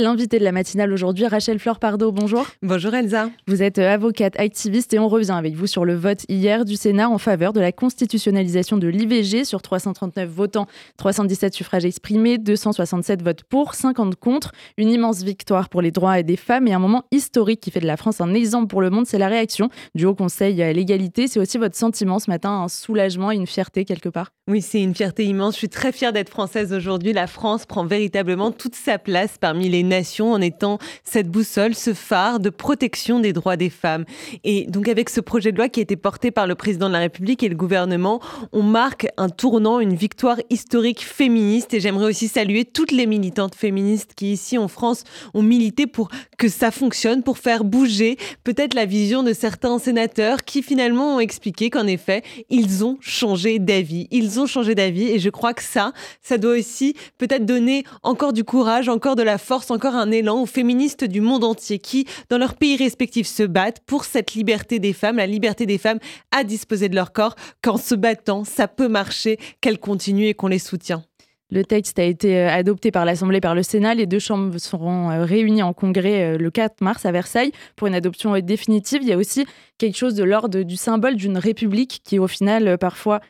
L'invité de la matinale aujourd'hui, Rachel Fleur Pardo, bonjour. Bonjour Elsa. Vous êtes euh, avocate activiste et on revient avec vous sur le vote hier du Sénat en faveur de la constitutionnalisation de l'IVG sur 339 votants, 317 suffrages exprimés, 267 votes pour, 50 contre. Une immense victoire pour les droits des femmes et un moment historique qui fait de la France un exemple pour le monde, c'est la réaction du Haut Conseil à l'égalité. C'est aussi votre sentiment ce matin, un soulagement et une fierté quelque part? Oui, c'est une fierté immense. Je suis très fière d'être française aujourd'hui. La France prend véritablement toute sa place parmi les nation en étant cette boussole, ce phare de protection des droits des femmes. Et donc avec ce projet de loi qui a été porté par le président de la République et le gouvernement, on marque un tournant, une victoire historique féministe. Et j'aimerais aussi saluer toutes les militantes féministes qui ici en France ont milité pour que ça fonctionne, pour faire bouger peut-être la vision de certains sénateurs qui finalement ont expliqué qu'en effet, ils ont changé d'avis. Ils ont changé d'avis et je crois que ça, ça doit aussi peut-être donner encore du courage, encore de la force, encore un élan aux féministes du monde entier qui, dans leurs pays respectifs, se battent pour cette liberté des femmes, la liberté des femmes à disposer de leur corps. Qu'en se battant, ça peut marcher, qu'elles continuent et qu'on les soutient. Le texte a été euh, adopté par l'Assemblée par le Sénat. Les deux chambres seront euh, réunies en congrès euh, le 4 mars à Versailles pour une adoption définitive. Il y a aussi quelque chose de l'ordre du symbole d'une république qui, au final, parfois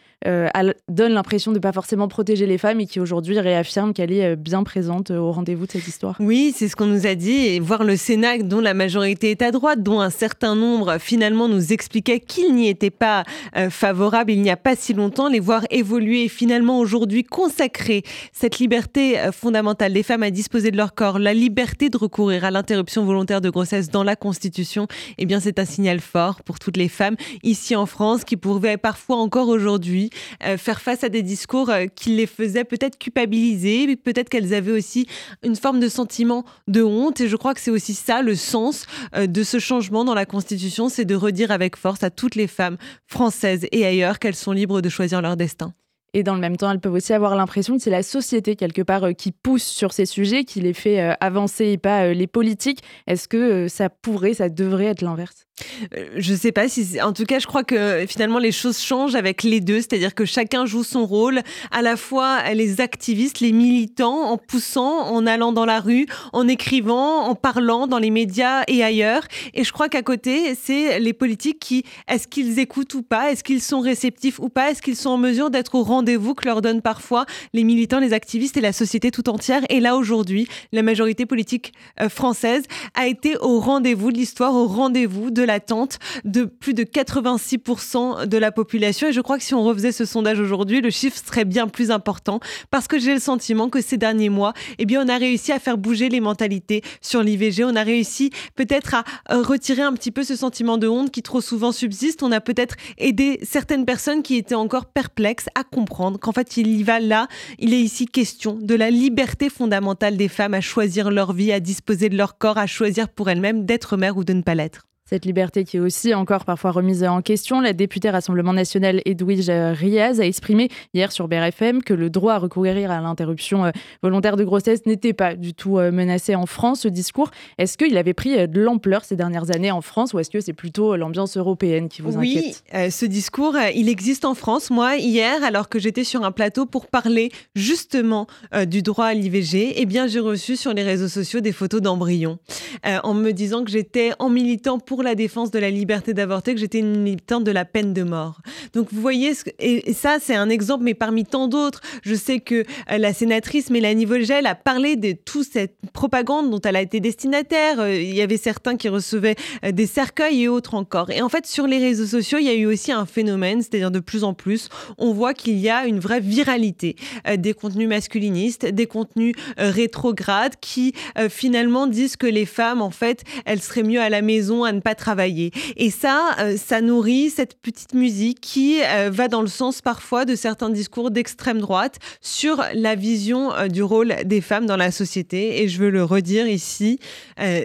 donne l'impression de ne pas forcément protéger les femmes et qui aujourd'hui réaffirme qu'elle est bien présente au rendez-vous de cette histoire. Oui, c'est ce qu'on nous a dit. Et voir le Sénat, dont la majorité est à droite, dont un certain nombre finalement nous expliquait qu'il n'y était pas favorable il n'y a pas si longtemps, les voir évoluer et finalement aujourd'hui consacrer cette liberté fondamentale des femmes à disposer de leur corps, la liberté de recourir à l'interruption volontaire de grossesse dans la Constitution, eh bien c'est un signal fort pour toutes les femmes ici en France qui pouvaient parfois encore aujourd'hui euh, faire face à des discours euh, qui les faisaient peut-être culpabiliser, peut-être qu'elles avaient aussi une forme de sentiment de honte. Et je crois que c'est aussi ça le sens euh, de ce changement dans la Constitution, c'est de redire avec force à toutes les femmes françaises et ailleurs qu'elles sont libres de choisir leur destin. Et dans le même temps, elles peuvent aussi avoir l'impression que c'est la société, quelque part, qui pousse sur ces sujets, qui les fait avancer et pas les politiques. Est-ce que ça pourrait, ça devrait être l'inverse? euh, je sais pas si, en tout cas, je crois que finalement les choses changent avec les deux, c'est-à-dire que chacun joue son rôle, à la fois les activistes, les militants, en poussant, en allant dans la rue, en écrivant, en parlant dans les médias et ailleurs. Et je crois qu'à côté, c'est les politiques qui, est-ce qu'ils écoutent ou pas, est-ce qu'ils sont réceptifs ou pas, est-ce qu'ils sont en mesure d'être au rendez-vous que leur donnent parfois les militants, les activistes et la société tout entière? Et là aujourd'hui, la majorité politique euh, française a été au rendez-vous de l'histoire, au rendez-vous de l'attente de plus de 86% de la population. Et je crois que si on refaisait ce sondage aujourd'hui, le chiffre serait bien plus important parce que j'ai le sentiment que ces derniers mois, eh bien, on a réussi à faire bouger les mentalités sur l'IVG. On a réussi peut-être à euh, retirer un petit peu ce sentiment de honte qui trop souvent subsiste. On a peut-être aidé certaines personnes qui étaient encore perplexes à comprendre qu'en fait, il y va là, il est ici question de la liberté fondamentale des femmes à choisir leur vie, à disposer de leur corps, à choisir pour elles-mêmes d'être mère ou de ne pas l'être. Cette liberté qui est aussi encore parfois remise en question, la députée Rassemblement national Edwige Riaz a exprimé hier sur BRFM que le droit à recourir à l'interruption euh, volontaire de grossesse n'était pas du tout euh, menacé en France. Ce discours, est-ce qu'il avait pris euh, de l'ampleur ces dernières années en France ou est-ce que c'est plutôt l'ambiance européenne qui vous inquiète? Oui, ce discours, il existe en France. Moi, hier, alors que j'étais sur un plateau pour parler justement du droit à l'IVG, eh bien, j'ai reçu sur les réseaux sociaux des photos d'embryons en me disant que j'étais en militant pour la défense de la liberté d'avorter que j'étais une militante de la peine de mort. Donc vous voyez, et ça c'est un exemple, mais parmi tant d'autres, je sais que euh, la sénatrice Mélanie Volgel a parlé de toute cette propagande dont elle a été destinataire. Euh, il y avait certains qui recevaient euh, des cercueils et autres encore. Et en fait, sur les réseaux sociaux, il y a eu aussi un phénomène, c'est-à-dire de plus en plus, on voit qu'il y a une vraie viralité des contenus masculinistes, des contenus rétrogrades qui finalement disent que les femmes, en fait, elles seraient mieux à la maison à ne pas travailler. Et ça, euh, ça nourrit cette petite musique qui euh, va dans le sens parfois de certains discours d'extrême droite sur la vision euh, du rôle des femmes dans la société. Et je veux le redire ici,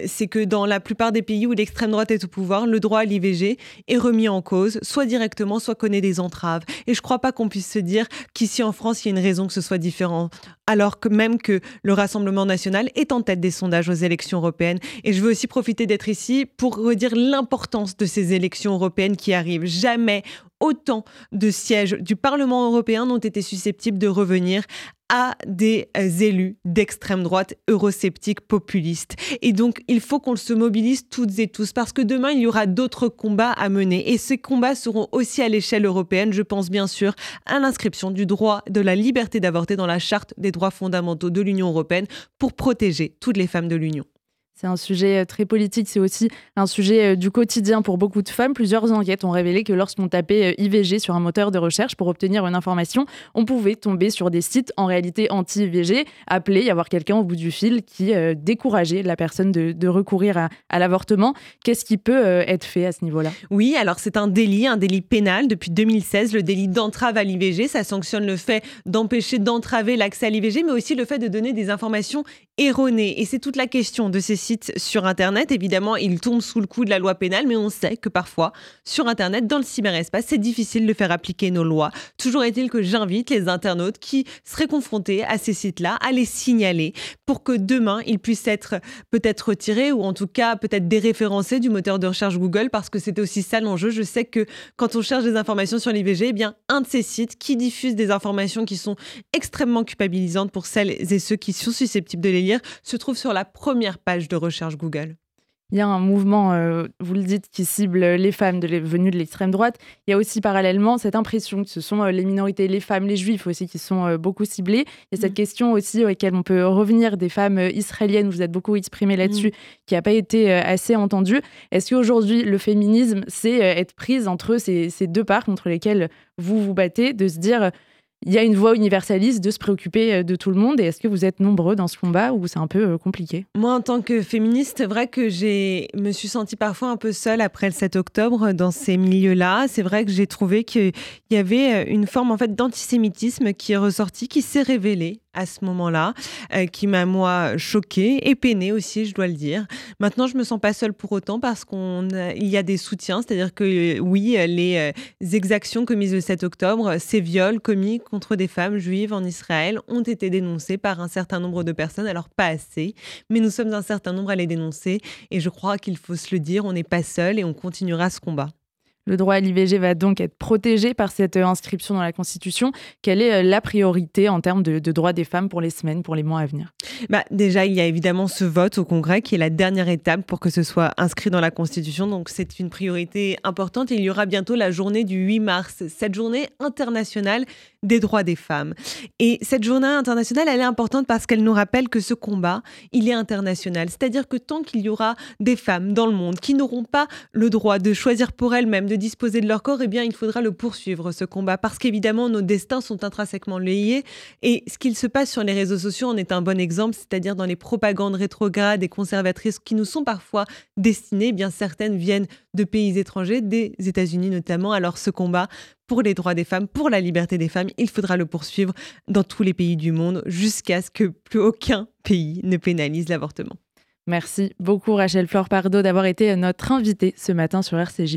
c'est que dans la plupart des pays où l'extrême droite est au pouvoir, le droit à l'IVG est remis en cause, soit directement, soit connaît des entraves. Et je crois pas qu'on puisse se dire qu'ici en France, il y a une raison que ce soit différent alors que même que le Rassemblement national est en tête des sondages aux élections européennes. Et je veux aussi profiter d'être ici pour redire l'importance de ces élections européennes qui arrivent. Jamais autant de sièges du Parlement européen n'ont été susceptibles de revenir à des euh, élus d'extrême droite eurosceptiques populistes. Et donc, il faut qu'on se mobilise toutes et tous parce que demain, il y aura d'autres combats à mener. Et ces combats seront aussi à l'échelle européenne. Je pense bien sûr à l'inscription du droit de la liberté d'avorter dans la charte des droits fondamentaux de l'Union européenne pour protéger toutes les femmes de l'Union. C'est un sujet euh, très politique, c'est aussi un sujet euh, du quotidien pour beaucoup de femmes. Plusieurs enquêtes ont révélé que lorsqu'on tapait euh, IVG sur un moteur de recherche pour obtenir une information, on pouvait tomber sur des sites en réalité anti-IVG, appeler, y avoir quelqu'un au bout du fil qui décourageait la personne de, recourir à, à l'avortement. Qu'est-ce qui peut être fait à ce niveau-là? Oui, alors c'est un délit, un délit pénal depuis 2016, le délit d'entrave à l'IVG. Ça sanctionne le fait d'empêcher d'entraver l'accès à l'IVG, mais aussi le fait de donner des informations erronées. Et c'est toute la question de ces sur Internet. Évidemment, ils tombent sous le coup de la loi pénale, mais on sait que parfois, sur Internet, dans le cyberespace, c'est difficile de faire appliquer nos lois. Toujours est-il que j'invite les internautes qui seraient confrontés à ces sites-là à les signaler pour que demain, ils puissent être peut-être retirés ou en tout cas peut-être déréférencés du moteur de recherche Google parce que c'était aussi ça l'enjeu. Je sais que quand on cherche des informations sur l'IVG, eh bien, un de ces sites qui diffuse des informations qui sont extrêmement culpabilisantes pour celles et ceux qui sont susceptibles de les se trouve sur la première page de recherche Google il y a un mouvement, euh, vous le dites, qui cible les femmes de venues de l'extrême droite. Il y a aussi parallèlement cette impression que ce sont euh, les minorités, les femmes, les juifs aussi qui sont euh, beaucoup ciblés. Il y a cette mm. question aussi auquel on peut revenir des femmes israéliennes, vous êtes beaucoup exprimé là-dessus, mm. qui n'a pas été assez entendue. Est-ce qu'aujourd'hui, le féminisme, c'est être prise entre ces, ces deux parts contre lesquelles vous vous battez, de se dire il y a une voix universaliste de se préoccuper euh, de tout le monde. Et est-ce que vous êtes nombreux dans ce combat ou c'est un peu euh, compliqué? Moi, en tant que féministe, c'est vrai que je me suis sentie parfois un peu seule après le 7 octobre dans ces milieux-là. C'est vrai que j'ai trouvé qu'il y avait euh, une forme en fait d'antisémitisme qui est ressortie, qui s'est révélée à ce moment-là, euh, qui m'a moi choquée et peinée aussi, je dois le dire. Maintenant, je me sens pas seule pour autant parce qu'on il y a des soutiens, c'est-à-dire que oui, les euh, exactions commises le 7 octobre, ces viols commis contre des femmes juives en Israël ont été dénoncés par un certain nombre de personnes, alors pas assez, mais nous sommes un certain nombre à les dénoncer et je crois qu'il faut se le dire, on n'est pas seul et on continuera ce combat. Le droit à l'IVG va donc être protégé par cette euh, inscription dans la Constitution. Quelle est euh, la priorité en termes de, droits des femmes pour les semaines, pour les mois à venir? Bah, Déjà, il y a évidemment ce vote au Congrès qui est la dernière étape pour que ce soit inscrit dans la Constitution. Donc c'est une priorité importante. il y aura bientôt la journée du 8 mars, cette journée internationale des droits des femmes. Et cette journée internationale, elle est importante parce qu'elle nous rappelle que ce combat, il est international. C'est-à-dire que tant qu'il y aura des femmes dans le monde qui n'auront pas le droit de choisir pour elles-mêmes, disposer de leur corps, eh bien, il faudra le poursuivre, ce combat, parce qu'évidemment, nos destins sont intrinsèquement liés. Et ce qu'il se passe sur les réseaux sociaux en est un bon exemple, c'est-à-dire dans les propagandes rétrogrades et conservatrices qui nous sont parfois destinées, eh bien certaines viennent de pays étrangers, des États-Unis notamment. Alors ce combat pour les droits des femmes, pour la liberté des femmes, il faudra le poursuivre dans tous les pays du monde jusqu'à ce que plus aucun pays ne pénalise l'avortement. Merci beaucoup Rachel Flore Pardo d'avoir été notre invitée ce matin sur RCJ.